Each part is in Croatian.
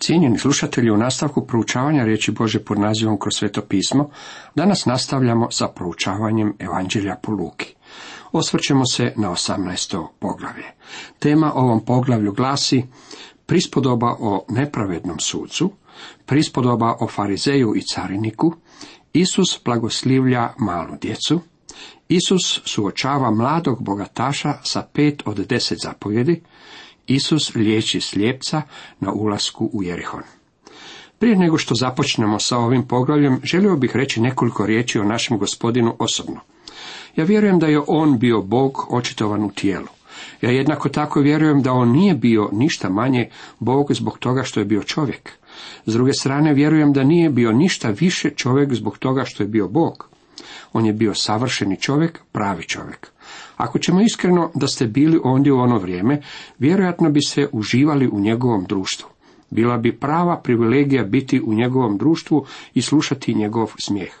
Cijenjeni slušatelji, u nastavku proučavanja riječi Bože pod nazivom kroz sveto pismo, danas nastavljamo sa proučavanjem Evanđelja po Luki. Osvrćemo se na 18. poglavlje. Tema ovom poglavlju glasi prispodoba o nepravednom sucu, prispodoba o farizeju i cariniku, Isus blagoslivlja malu djecu, Isus suočava mladog bogataša sa pet od deset zapovjedi, Isus liječi slijepca na ulasku u Jerihon. Prije nego što započnemo sa ovim poglavljem, želio bih reći nekoliko riječi o našem gospodinu osobno. Ja vjerujem da je on bio Bog očitovan u tijelu. Ja jednako tako vjerujem da on nije bio ništa manje Bog zbog toga što je bio čovjek. S druge strane vjerujem da nije bio ništa više čovjek zbog toga što je bio Bog. On je bio savršeni čovjek, pravi čovjek. Ako ćemo iskreno da ste bili ondje u ono vrijeme, vjerojatno bi se uživali u njegovom društvu. Bila bi prava privilegija biti u njegovom društvu i slušati njegov smijeh.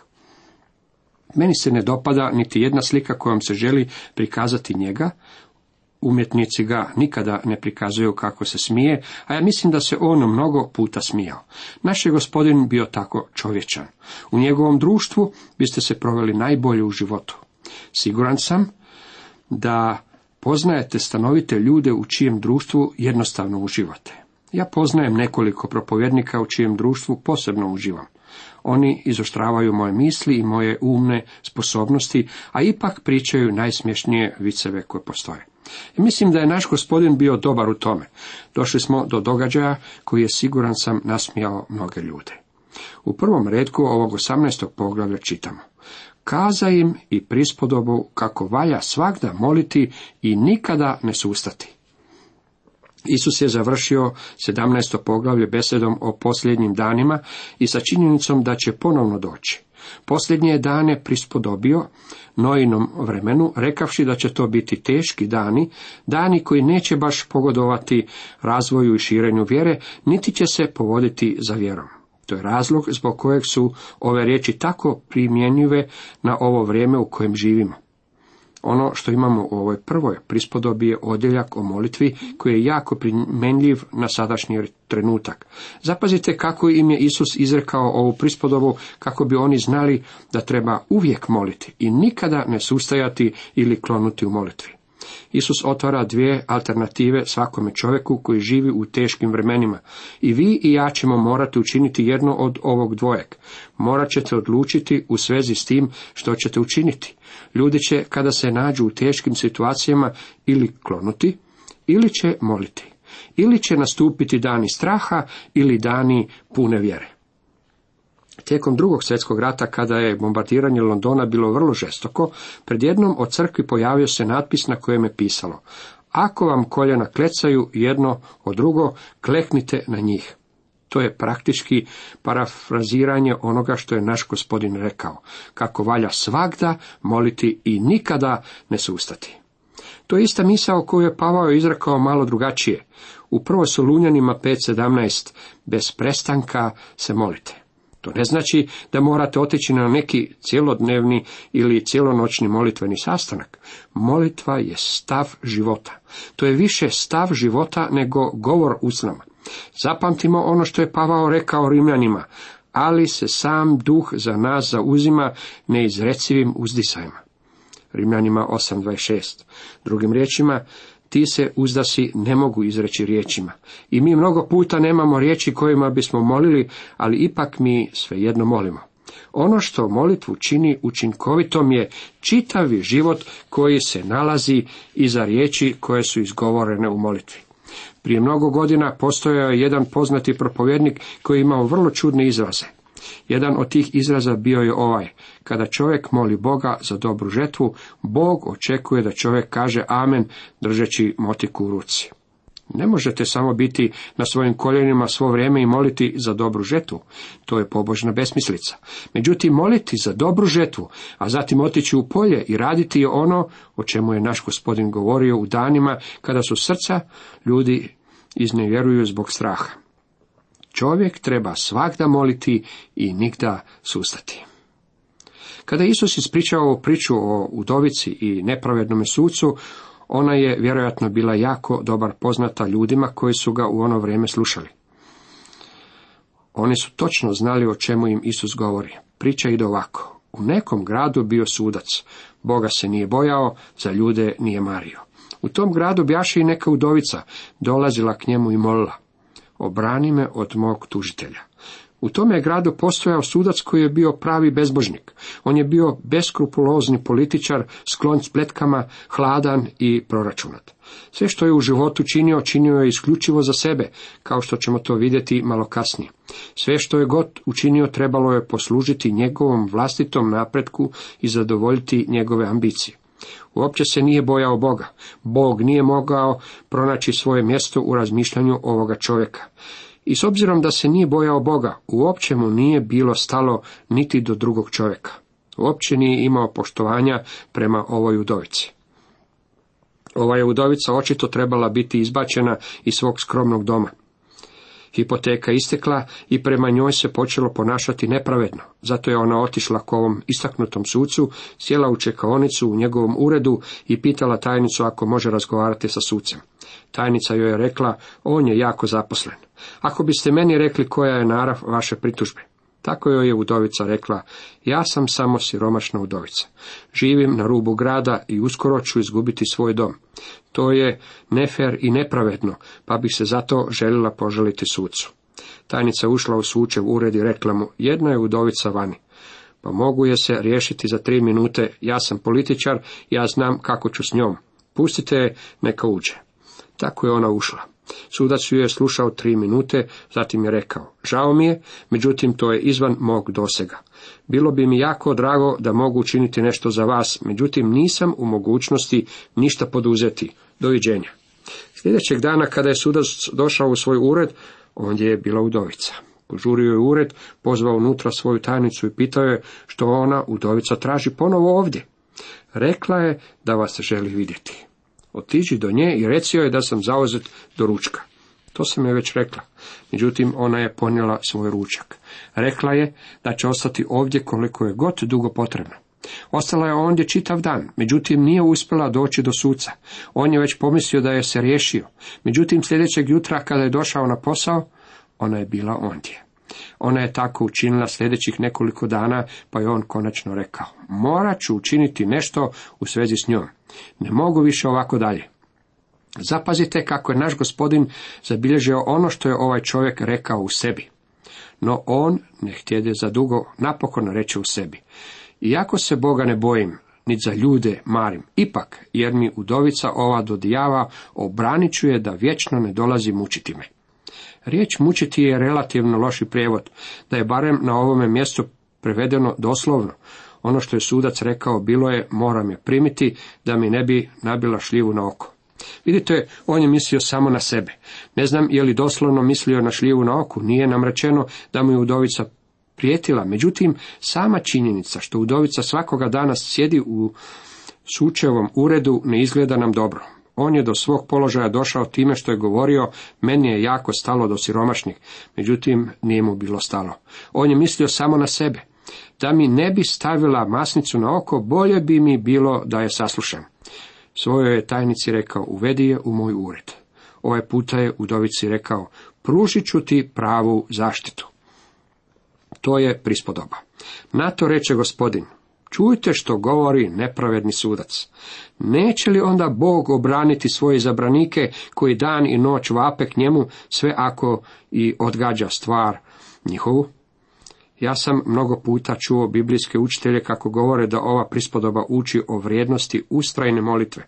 Meni se ne dopada niti jedna slika kojom se želi prikazati njega, umjetnici ga nikada ne prikazuju kako se smije, a ja mislim da se on mnogo puta smijao. Naš je gospodin bio tako čovječan. U njegovom društvu biste se proveli najbolje u životu. Siguran sam da poznajete stanovite ljude u čijem društvu jednostavno uživate. Ja poznajem nekoliko propovjednika u čijem društvu posebno uživam. Oni izoštravaju moje misli i moje umne sposobnosti, a ipak pričaju najsmješnije viceve koje postoje. I mislim da je naš gospodin bio dobar u tome. Došli smo do događaja koji je siguran sam nasmijao mnoge ljude. U prvom redku ovog 18. poglavlja čitamo. Kaza im i prispodobu kako valja svakda moliti i nikada ne sustati. Isus je završio 17. poglavlje besedom o posljednjim danima i sa činjenicom da će ponovno doći. Posljednje dane prispodobio nojinom vremenu, rekavši da će to biti teški dani, dani koji neće baš pogodovati razvoju i širenju vjere, niti će se povoditi za vjerom. To je razlog zbog kojeg su ove riječi tako primjenjive na ovo vrijeme u kojem živimo. Ono što imamo u ovoj prvoj prispodobi je odjeljak o molitvi koji je jako primjenljiv na sadašnji trenutak. Zapazite kako im je Isus izrekao ovu prispodobu kako bi oni znali da treba uvijek moliti i nikada ne sustajati ili klonuti u molitvi. Isus otvara dvije alternative svakome čovjeku koji živi u teškim vremenima. I vi i ja ćemo morati učiniti jedno od ovog dvojeg. Morat ćete odlučiti u svezi s tim što ćete učiniti. Ljudi će, kada se nađu u teškim situacijama, ili klonuti, ili će moliti. Ili će nastupiti dani straha ili dani pune vjere. Tijekom drugog svjetskog rata, kada je bombardiranje Londona bilo vrlo žestoko, pred jednom od crkvi pojavio se natpis na kojem je pisalo Ako vam koljena klecaju jedno od drugo, kleknite na njih. To je praktički parafraziranje onoga što je naš gospodin rekao, kako valja svagda moliti i nikada ne sustati. To je ista misao koju je Pavao izrekao malo drugačije. U prvo Solunjanima 5.17 bez prestanka se molite. To ne znači da morate otići na neki cjelodnevni ili cjelonoćni molitveni sastanak. Molitva je stav života. To je više stav života nego govor usnama. Zapamtimo ono što je Pavao rekao Rimljanima, ali se sam duh za nas zauzima neizrecivim uzdisajima. Rimljanima 8.26. Drugim riječima, ti se uzdasi ne mogu izreći riječima. I mi mnogo puta nemamo riječi kojima bismo molili, ali ipak mi svejedno molimo. Ono što molitvu čini učinkovitom je čitavi život koji se nalazi iza riječi koje su izgovorene u molitvi. Prije mnogo godina postojao je jedan poznati propovjednik koji je imao vrlo čudne izraze. Jedan od tih izraza bio je ovaj. Kada čovjek moli Boga za dobru žetvu, Bog očekuje da čovjek kaže amen držeći motiku u ruci. Ne možete samo biti na svojim koljenima svo vrijeme i moliti za dobru žetvu. To je pobožna besmislica. Međutim, moliti za dobru žetvu, a zatim otići u polje i raditi je ono o čemu je naš gospodin govorio u danima kada su srca ljudi iznevjeruju zbog straha. Čovjek treba svakda moliti i nikda sustati. Kada Isus ispričao priču o udovici i nepravednome sucu, ona je vjerojatno bila jako dobar poznata ljudima koji su ga u ono vrijeme slušali. Oni su točno znali o čemu im Isus govori. Priča ide ovako. U nekom gradu bio sudac. Boga se nije bojao, za ljude nije mario. U tom gradu bjaše i neka udovica, dolazila k njemu i molila. Obrani me od mog tužitelja. U tome je gradu postojao sudac koji je bio pravi bezbožnik. On je bio beskrupulozni političar, sklon spletkama, hladan i proračunat. Sve što je u životu činio, činio je isključivo za sebe, kao što ćemo to vidjeti malo kasnije. Sve što je god učinio trebalo je poslužiti njegovom vlastitom napretku i zadovoljiti njegove ambicije. Uopće se nije bojao Boga. Bog nije mogao pronaći svoje mjesto u razmišljanju ovoga čovjeka. I s obzirom da se nije bojao Boga, uopće mu nije bilo stalo niti do drugog čovjeka. Uopće nije imao poštovanja prema ovoj udovici. Ova je udovica očito trebala biti izbačena iz svog skromnog doma. Hipoteka istekla i prema njoj se počelo ponašati nepravedno. Zato je ona otišla k ovom istaknutom sucu, sjela u čekaonicu u njegovom uredu i pitala tajnicu ako može razgovarati sa sucem. Tajnica joj je rekla, on je jako zaposlen. Ako biste meni rekli koja je narav vaše pritužbe. Tako joj je udovica rekla, ja sam samo siromašna udovica. Živim na rubu grada i uskoro ću izgubiti svoj dom. To je nefer i nepravedno, pa bih se zato željela poželiti sucu. Tajnica ušla u sučev ured i rekla mu, jedna je udovica vani. Pa mogu je se riješiti za tri minute, ja sam političar, ja znam kako ću s njom. Pustite je, neka uđe. Tako je ona ušla. Sudac ju je slušao tri minute, zatim je rekao, žao mi je, međutim to je izvan mog dosega. Bilo bi mi jako drago da mogu učiniti nešto za vas, međutim nisam u mogućnosti ništa poduzeti. Doviđenja. Sljedećeg dana kada je sudac došao u svoj ured, ondje je bila udovica. Požurio je ured, pozvao unutra svoju tajnicu i pitao je što ona, udovica, traži ponovo ovdje. Rekla je da vas želi vidjeti. Otiđi do nje i reci joj da sam zauzet do ručka. To sam je već rekla. Međutim, ona je ponijela svoj ručak. Rekla je da će ostati ovdje koliko je god dugo potrebno. Ostala je ondje čitav dan, međutim nije uspjela doći do suca. On je već pomislio da je se riješio. Međutim, sljedećeg jutra kada je došao na posao, ona je bila ondje. Ona je tako učinila sljedećih nekoliko dana, pa je on konačno rekao, morat ću učiniti nešto u svezi s njom. Ne mogu više ovako dalje. Zapazite kako je naš gospodin zabilježio ono što je ovaj čovjek rekao u sebi. No on ne htjede za dugo napokon reći u sebi. Iako se Boga ne bojim, niti za ljude marim, ipak, jer mi udovica ova dodijava, obranit ću je da vječno ne dolazi mučiti me. Riječ mučiti je relativno loši prijevod, da je barem na ovome mjestu prevedeno doslovno. Ono što je sudac rekao bilo je, moram je primiti, da mi ne bi nabila šljivu na oko. Vidite, on je mislio samo na sebe. Ne znam je li doslovno mislio na šljivu na oku, nije nam rečeno da mu je udovica prijetila. Međutim, sama činjenica što udovica svakoga dana sjedi u sučevom uredu ne izgleda nam dobro. On je do svog položaja došao time što je govorio, meni je jako stalo do siromašnih, međutim nije mu bilo stalo. On je mislio samo na sebe. Da mi ne bi stavila masnicu na oko, bolje bi mi bilo da je saslušam. Svojoj je tajnici rekao, uvedi je u moj ured. Ovaj puta je udovici rekao, pružit ću ti pravu zaštitu. To je prispodoba. Na to reče gospodin, čujte što govori nepravedni sudac. Neće li onda Bog obraniti svoje zabranike koji dan i noć vape k njemu, sve ako i odgađa stvar njihovu? Ja sam mnogo puta čuo biblijske učitelje kako govore da ova prispodoba uči o vrijednosti ustrajne molitve.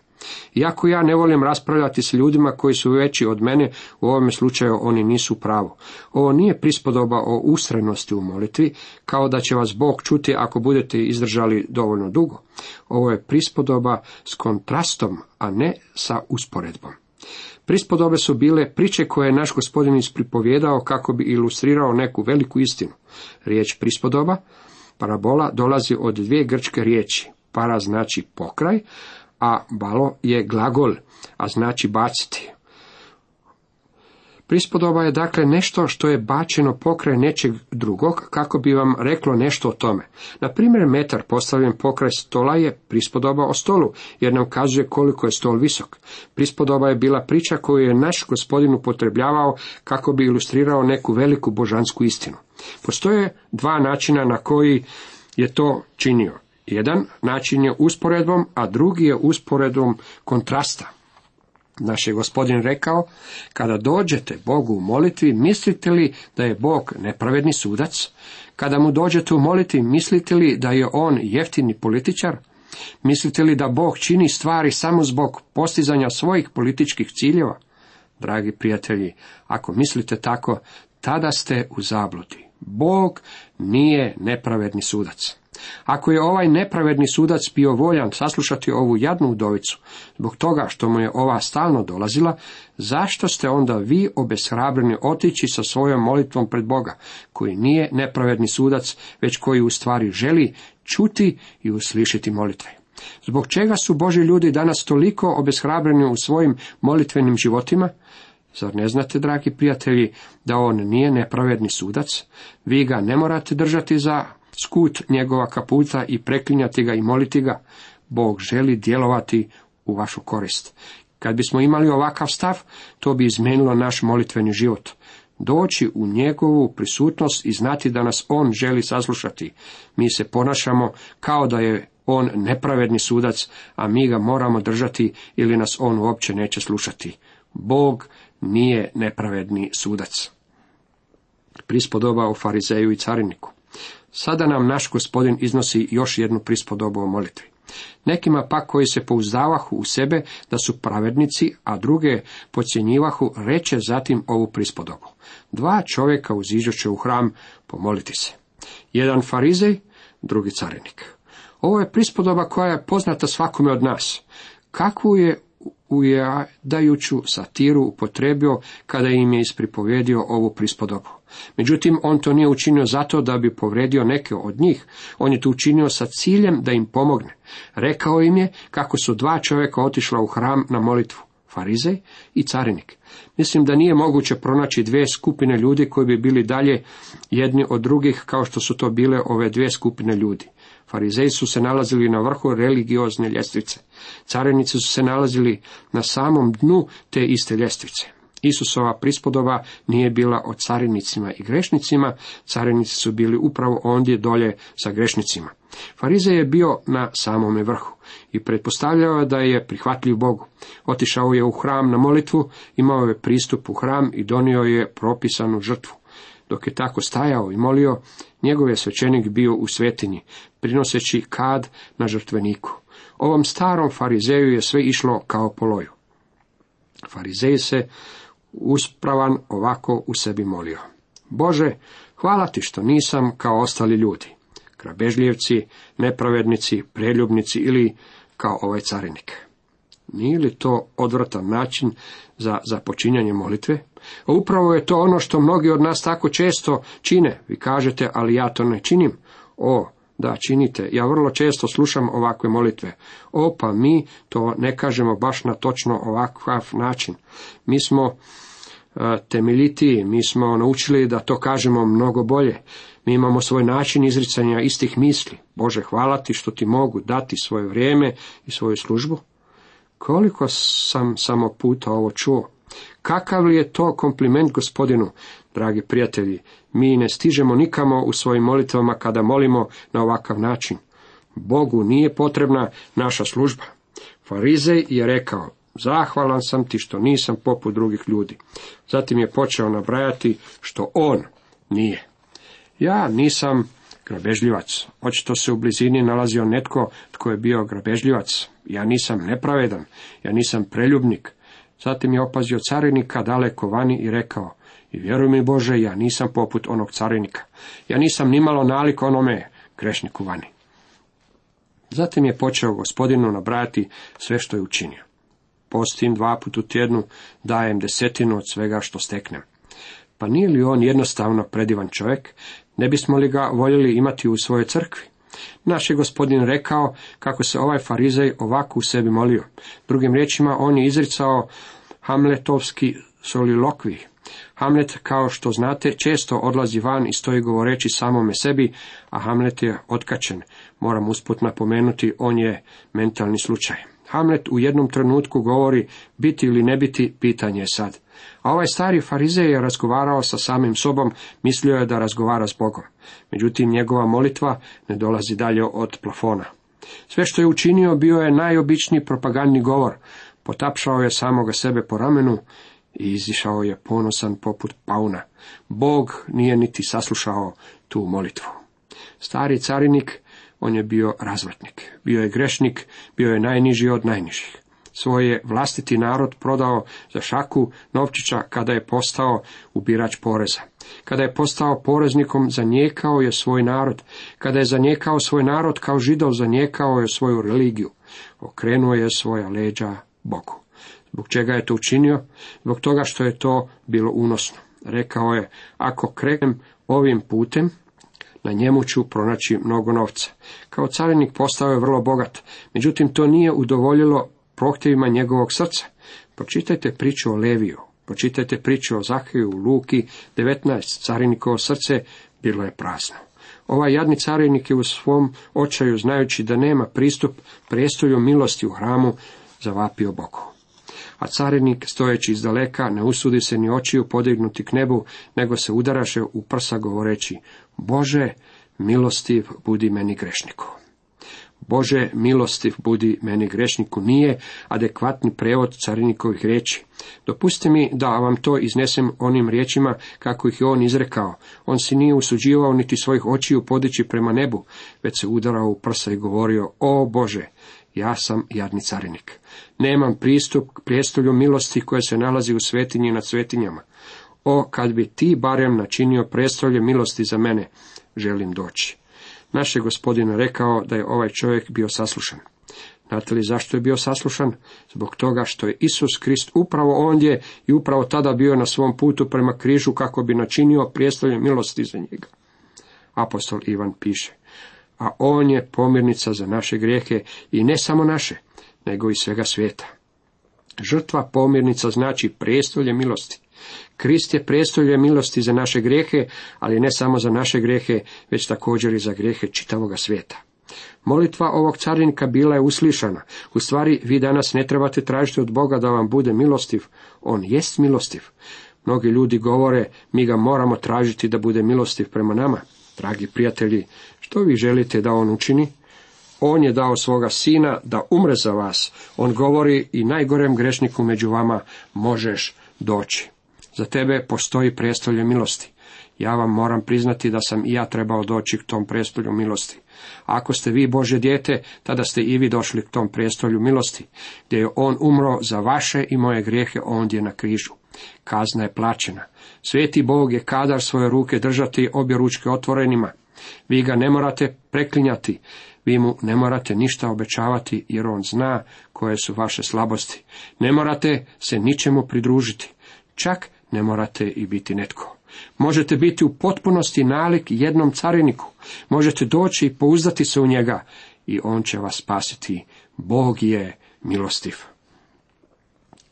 Iako ja ne volim raspravljati s ljudima koji su veći od mene, u ovome slučaju oni nisu pravo. Ovo nije prispodoba o ustrajnosti u molitvi, kao da će vas Bog čuti ako budete izdržali dovoljno dugo. Ovo je prispodoba s kontrastom, a ne sa usporedbom. Prispodobe su bile priče koje je naš gospodin ispripovjedao kako bi ilustrirao neku veliku istinu. Riječ prispodoba, parabola, dolazi od dvije grčke riječi. Para znači pokraj, a balo je glagol, a znači baciti. Prispodoba je dakle nešto što je bačeno pokraj nečeg drugog kako bi vam reklo nešto o tome. Na primjer, metar postavljen pokraj stola je prispodoba o stolu, jer nam kazuje koliko je stol visok. Prispodoba je bila priča koju je naš gospodin upotrebljavao kako bi ilustrirao neku veliku božansku istinu. Postoje dva načina na koji je to činio. Jedan način je usporedbom, a drugi je usporedbom kontrasta. Naš je gospodin rekao, kada dođete Bogu u molitvi, mislite li da je Bog nepravedni sudac? Kada mu dođete u molitvi, mislite li da je on jeftini političar? Mislite li da Bog čini stvari samo zbog postizanja svojih političkih ciljeva? Dragi prijatelji, ako mislite tako, tada ste u zabludi. Bog nije nepravedni sudac. Ako je ovaj nepravedni sudac bio voljan saslušati ovu jadnu udovicu, zbog toga što mu je ova stalno dolazila, zašto ste onda vi obeshrabreni otići sa svojom molitvom pred Boga, koji nije nepravedni sudac, već koji u stvari želi čuti i uslišiti molitve? Zbog čega su Boži ljudi danas toliko obeshrabreni u svojim molitvenim životima? Zar ne znate, dragi prijatelji, da on nije nepravedni sudac? Vi ga ne morate držati za skut njegova kaputa i preklinjati ga i moliti ga. Bog želi djelovati u vašu korist. Kad bismo imali ovakav stav, to bi izmenilo naš molitveni život. Doći u njegovu prisutnost i znati da nas on želi saslušati. Mi se ponašamo kao da je on nepravedni sudac, a mi ga moramo držati ili nas on uopće neće slušati. Bog nije nepravedni sudac. Prispodoba o farizeju i cariniku. Sada nam naš gospodin iznosi još jednu prispodobu o molitvi. Nekima pak koji se pouzdavahu u sebe da su pravednici, a druge podcjenjivahu, reče zatim ovu prispodobu. Dva čovjeka uziđoće u hram pomoliti se. Jedan farizej, drugi carinik. Ovo je prispodoba koja je poznata svakome od nas. Kakvu je ujadajuću satiru upotrebio kada im je ispripovedio ovu prispodobu. Međutim, on to nije učinio zato da bi povredio neke od njih, on je to učinio sa ciljem da im pomogne. Rekao im je kako su dva čovjeka otišla u hram na molitvu, farizej i carinik. Mislim da nije moguće pronaći dvije skupine ljudi koji bi bili dalje jedni od drugih kao što su to bile ove dvije skupine ljudi. Farizeji su se nalazili na vrhu religiozne ljestvice. Carinici su se nalazili na samom dnu te iste ljestvice. Isusova prispodoba nije bila o carinicima i grešnicima, carinici su bili upravo ondje dolje sa grešnicima. Farizej je bio na samome vrhu i pretpostavljao da je prihvatljiv Bogu. Otišao je u hram na molitvu, imao je pristup u hram i donio je propisanu žrtvu. Dok je tako stajao i molio, njegov je svećenik bio u svetinji, prinoseći kad na žrtveniku. Ovom starom farizeju je sve išlo kao po loju. Farizej se uspravan ovako u sebi molio. Bože, hvala ti što nisam kao ostali ljudi, grabežljivci, nepravednici, preljubnici ili kao ovaj carinik. Nije li to odvratan način za započinjanje molitve? A upravo je to ono što mnogi od nas tako često čine. Vi kažete, ali ja to ne činim. O, da, činite. Ja vrlo često slušam ovakve molitve. O, pa mi to ne kažemo baš na točno ovakav način. Mi smo e, temeljitiji, mi smo naučili da to kažemo mnogo bolje. Mi imamo svoj način izricanja istih misli. Bože, hvala ti što ti mogu dati svoje vrijeme i svoju službu. Koliko sam samo puta ovo čuo. Kakav li je to kompliment gospodinu, dragi prijatelji? Mi ne stižemo nikamo u svojim molitvama kada molimo na ovakav način. Bogu nije potrebna naša služba. Farizej je rekao, zahvalan sam ti što nisam poput drugih ljudi. Zatim je počeo nabrajati što on nije. Ja nisam grabežljivac. Očito se u blizini nalazio netko tko je bio grabežljivac. Ja nisam nepravedan, ja nisam preljubnik. Zatim je opazio carinika daleko vani i rekao, i vjeruj mi Bože, ja nisam poput onog carinika. Ja nisam nimalo nalik onome grešniku vani. Zatim je počeo gospodinu nabrajati sve što je učinio. Postim dva put u tjednu, dajem desetinu od svega što steknem. Pa nije li on jednostavno predivan čovjek? Ne bismo li ga voljeli imati u svojoj crkvi? Naš je gospodin rekao kako se ovaj farizej ovako u sebi molio. Drugim riječima, on je izricao hamletovski solilokvi. Hamlet, kao što znate, često odlazi van i stoji govoreći samome sebi, a Hamlet je otkačen. Moram usput napomenuti, on je mentalni slučaj. Hamlet u jednom trenutku govori biti ili ne biti, pitanje je sad. A ovaj stari farizej je razgovarao sa samim sobom, mislio je da razgovara s Bogom. Međutim, njegova molitva ne dolazi dalje od plafona. Sve što je učinio bio je najobičniji propagandni govor. Potapšao je samoga sebe po ramenu i izišao je ponosan poput pauna. Bog nije niti saslušao tu molitvu. Stari carinik, on je bio razvratnik, bio je grešnik, bio je najniži od najnižih. Svoj je vlastiti narod prodao za šaku novčića kada je postao ubirač poreza. Kada je postao poreznikom, zanijekao je svoj narod. Kada je zanijekao svoj narod kao židov, zanijekao je svoju religiju. Okrenuo je svoja leđa Bogu. Zbog čega je to učinio? Zbog toga što je to bilo unosno. Rekao je, ako krenem ovim putem, na njemu ću pronaći mnogo novca. Kao carinik postao je vrlo bogat, međutim to nije udovoljilo prohtjevima njegovog srca. Pročitajte priču o Leviju, pročitajte priču o Zahiju, Luki, 19, carinikovo srce bilo je prazno. Ovaj jadni carinik je u svom očaju, znajući da nema pristup prijestolju milosti u hramu, zavapio Bogu. A carinik, stojeći iz daleka, ne usudi se ni očiju podignuti k nebu, nego se udaraše u prsa govoreći, Bože, milostiv budi meni grešniku. Bože, milostiv budi meni grešniku nije adekvatni prevod carinikovih riječi. Dopustite mi da vam to iznesem onim riječima kako ih je on izrekao. On si nije usuđivao niti svojih očiju podići prema nebu, već se udarao u prsa i govorio, o Bože, ja sam jadni carinik. Nemam pristup k prijestolju milosti koje se nalazi u svetinji nad svetinjama. O, kad bi ti barem načinio prijestolje milosti za mene, želim doći. Naš je gospodin rekao da je ovaj čovjek bio saslušan. Znate li zašto je bio saslušan? Zbog toga što je Isus Krist upravo ondje i upravo tada bio na svom putu prema križu kako bi načinio prijestolje milosti za njega. Apostol Ivan piše, a on je pomirnica za naše grijehe i ne samo naše, nego i svega svijeta. Žrtva pomirnica znači prijestolje milosti. Krist je prijestolje milosti za naše grijehe, ali ne samo za naše grijehe, već također i za grijehe čitavoga svijeta. Molitva ovog carinika bila je uslišana. U stvari, vi danas ne trebate tražiti od Boga da vam bude milostiv. On jest milostiv. Mnogi ljudi govore, mi ga moramo tražiti da bude milostiv prema nama. Dragi prijatelji, što vi želite da on učini? On je dao svoga sina da umre za vas. On govori i najgorem grešniku među vama možeš doći. Za tebe postoji prijestolje milosti. Ja vam moram priznati da sam i ja trebao doći k tom prijestolju milosti. Ako ste vi Bože dijete, tada ste i vi došli k tom prijestolju milosti, gdje je On umro za vaše i moje grijehe ondje na križu. Kazna je plaćena. Sveti Bog je kadar svoje ruke držati obje ručke otvorenima. Vi ga ne morate preklinjati, vi mu ne morate ništa obećavati, jer on zna koje su vaše slabosti. Ne morate se ničemu pridružiti. Čak ne morate i biti netko. Možete biti u potpunosti nalik jednom cariniku. Možete doći i pouzdati se u njega i on će vas spasiti. Bog je milostiv.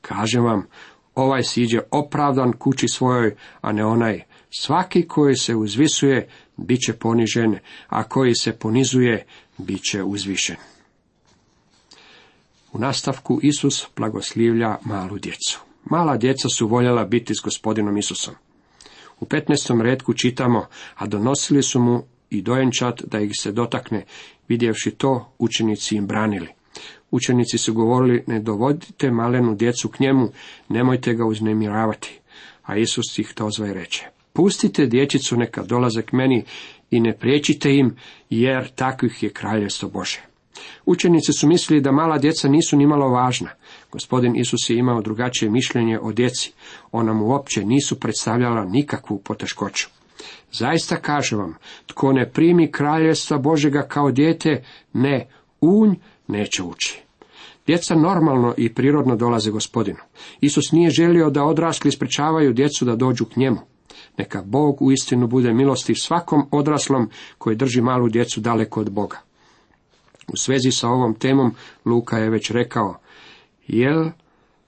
Kažem vam, ovaj siđe opravdan kući svojoj, a ne onaj. Svaki koji se uzvisuje, bit će ponižen, a koji se ponizuje, bit će uzvišen. U nastavku Isus blagoslivlja malu djecu. Mala djeca su voljela biti s gospodinom Isusom. U 15. redku čitamo, a donosili su mu i dojenčat da ih se dotakne, vidjevši to, učenici im branili. Učenici su govorili, ne dovodite malenu djecu k njemu, nemojte ga uznemiravati. A Isus ih to zva i reče, pustite dječicu neka dolaze k meni i ne priječite im, jer takvih je kraljevstvo Bože. Učenici su mislili da mala djeca nisu ni malo važna. Gospodin Isus je imao drugačije mišljenje o djeci. Ona mu uopće nisu predstavljala nikakvu poteškoću. Zaista kažem vam, tko ne primi kraljevstva Božega kao dijete, ne, unj neće ući. Djeca normalno i prirodno dolaze gospodinu. Isus nije želio da odrasli sprečavaju djecu da dođu k njemu. Neka Bog u istinu bude milostiv svakom odraslom koji drži malu djecu daleko od Boga. U svezi sa ovom temom Luka je već rekao, jel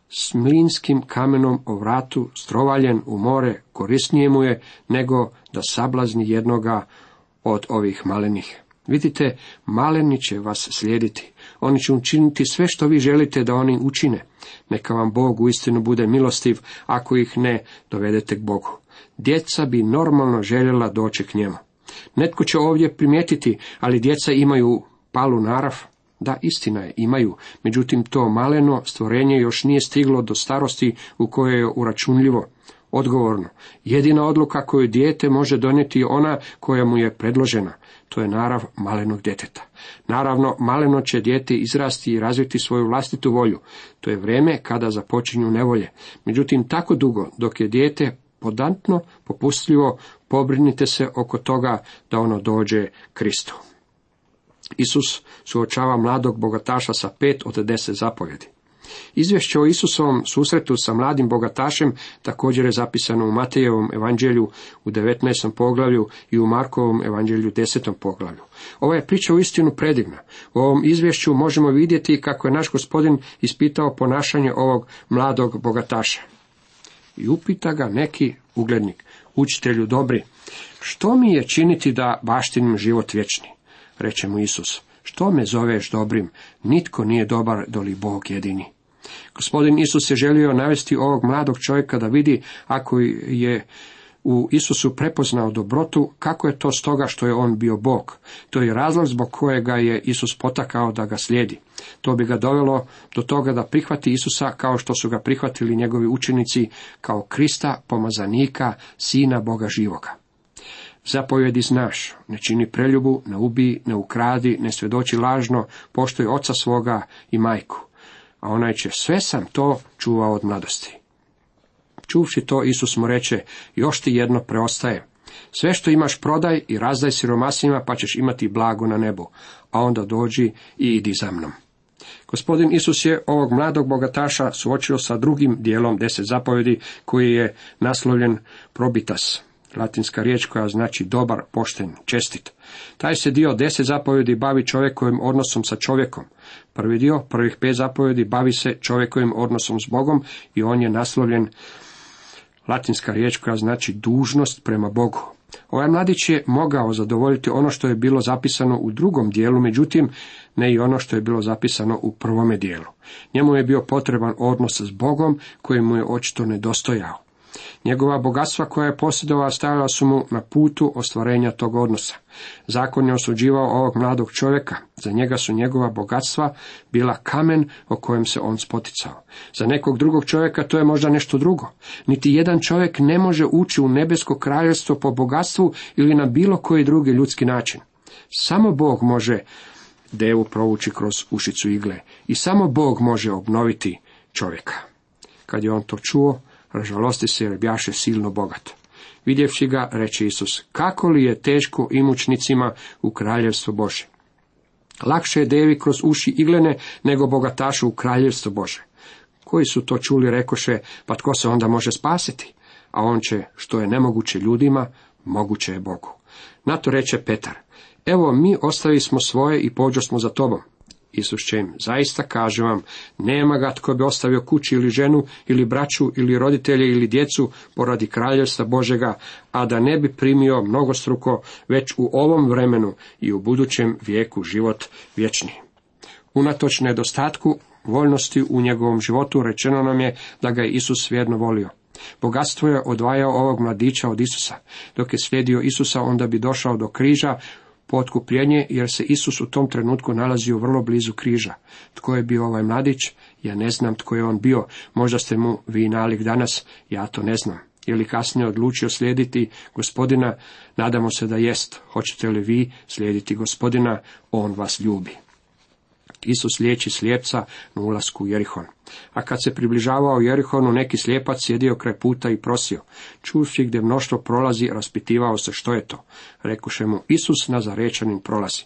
s mlinskim kamenom o vratu, strovaljen u more, korisnije mu je nego da sablazni jednoga od ovih malenih. Vidite, maleni će vas slijediti. Oni će učiniti sve što vi želite da oni učine. Neka vam Bog uistinu bude milostiv ako ih ne dovedete k Bogu. Djeca bi normalno željela doći k njemu. Netko će ovdje primijetiti, ali djeca imaju palu narav. Da, istina je, imaju. Međutim, to maleno stvorenje još nije stiglo do starosti u kojoj je uračunljivo. Odgovorno, jedina odluka koju dijete može donijeti je ona koja mu je predložena. To je narav malenog djeteta. Naravno, maleno će dijete izrasti i razviti svoju vlastitu volju. To je vrijeme kada započinju nevolje. Međutim, tako dugo, dok je dijete podantno, popustljivo, pobrinite se oko toga da ono dođe Kristu. Isus suočava mladog bogataša sa pet od deset zapovjedi. Izvješće o Isusovom susretu sa mladim bogatašem također je zapisano u Matejevom evanđelju u 19. poglavlju i u Markovom evanđelju u 10. poglavlju. Ova je priča u istinu predivna. U ovom izvješću možemo vidjeti kako je naš gospodin ispitao ponašanje ovog mladog bogataša. I upita ga neki uglednik, učitelju dobri, što mi je činiti da baštinim život vječni? Reče mu Isus, što me zoveš dobrim? Nitko nije dobar doli Bog jedini. Gospodin Isus je želio navesti ovog mladog čovjeka da vidi ako je u Isusu prepoznao dobrotu, kako je to stoga što je on bio Bog. To je razlog zbog kojega je Isus potakao da ga slijedi. To bi ga dovelo do toga da prihvati Isusa kao što su ga prihvatili njegovi učenici kao Krista, pomazanika, sina Boga živoga. Zapovjedi znaš, ne čini preljubu, ne ubij, ne ukradi, ne svjedoči lažno, poštoj oca svoga i majku. A onaj će, sve sam to čuvao od mladosti. Čuvši to, Isus mu reče, još ti jedno preostaje. Sve što imaš prodaj i razdaj siromasima, pa ćeš imati blago na nebu. A onda dođi i idi za mnom. Gospodin Isus je ovog mladog bogataša suočio sa drugim dijelom deset zapovjedi koji je naslovljen probitas latinska riječ koja znači dobar, pošten, čestit. Taj se dio deset zapovjedi bavi čovjekovim odnosom sa čovjekom. Prvi dio, prvih pet zapovjedi, bavi se čovjekovim odnosom s Bogom i on je naslovljen latinska riječ koja znači dužnost prema Bogu. Ovaj mladić je mogao zadovoljiti ono što je bilo zapisano u drugom dijelu, međutim ne i ono što je bilo zapisano u prvome dijelu. Njemu je bio potreban odnos s Bogom koji mu je očito nedostojao. Njegova bogatstva koja je posjedovao stavila su mu na putu ostvarenja tog odnosa. Zakon je osuđivao ovog mladog čovjeka. Za njega su njegova bogatstva bila kamen o kojem se on spoticao. Za nekog drugog čovjeka to je možda nešto drugo. Niti jedan čovjek ne može ući u nebesko kraljevstvo po bogatstvu ili na bilo koji drugi ljudski način. Samo Bog može devu provući kroz ušicu igle i samo Bog može obnoviti čovjeka. Kad je on to čuo, Ražalosti se jer bjaše silno bogat. Vidjevši ga, reče Isus, kako li je teško imućnicima u kraljevstvo Bože. Lakše je devi kroz uši iglene nego bogatašu u kraljevstvo Bože. Koji su to čuli, rekoše, pa tko se onda može spasiti? A on će, što je nemoguće ljudima, moguće je Bogu. Na to reče Petar, evo mi ostavi smo svoje i pođo smo za tobom. Isus će im, zaista kažem vam, nema ga tko bi ostavio kući ili ženu, ili braću, ili roditelje, ili djecu, poradi kraljevstva Božega, a da ne bi primio mnogostruko već u ovom vremenu i u budućem vijeku život vječni. Unatoč nedostatku voljnosti u njegovom životu rečeno nam je da ga je Isus vjerno volio. Bogatstvo je odvajao ovog mladića od Isusa. Dok je slijedio Isusa, onda bi došao do križa, potkupljenje jer se Isus u tom trenutku nalazio vrlo blizu križa. Tko je bio ovaj mladić? Ja ne znam tko je on bio. Možda ste mu vi nalik danas, ja to ne znam. Je li kasnije odlučio slijediti gospodina? Nadamo se da jest. Hoćete li vi slijediti gospodina? On vas ljubi. Isus liječi slijepca na ulasku u Jerihon. A kad se približavao Jerihonu, neki slijepac sjedio kraj puta i prosio. Čuvši gdje mnoštvo prolazi, raspitivao se što je to. Rekuše mu, Isus Nazarečanin prolazi.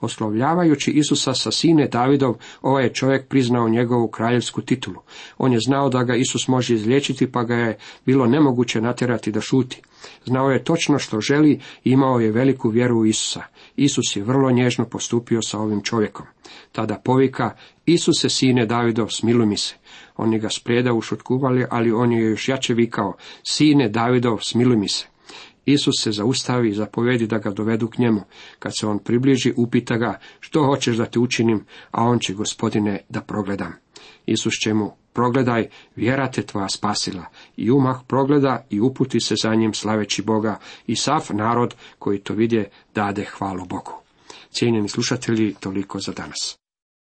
Oslovljavajući Isusa sa sine Davidov, ovaj je čovjek priznao njegovu kraljevsku titulu. On je znao da ga Isus može izliječiti, pa ga je bilo nemoguće natjerati da šuti. Znao je točno što želi i imao je veliku vjeru u Isusa. Isus je vrlo nježno postupio sa ovim čovjekom. Tada povika, Isuse sine Davidov, smiluj mi se. Oni ga sprijeda ušutkuvali, ali on je još jače vikao, sine Davidov, smiluj mi se. Isus se zaustavi i zapovedi da ga dovedu k njemu. Kad se on približi, upita ga, što hoćeš da ti učinim, a on će, gospodine, da progledam. Isus će mu, progledaj, vjera te tvoja spasila. I umah progleda i uputi se za njim slaveći Boga i sav narod koji to vidje dade hvalu Bogu. Cijenjeni slušatelji, toliko za danas.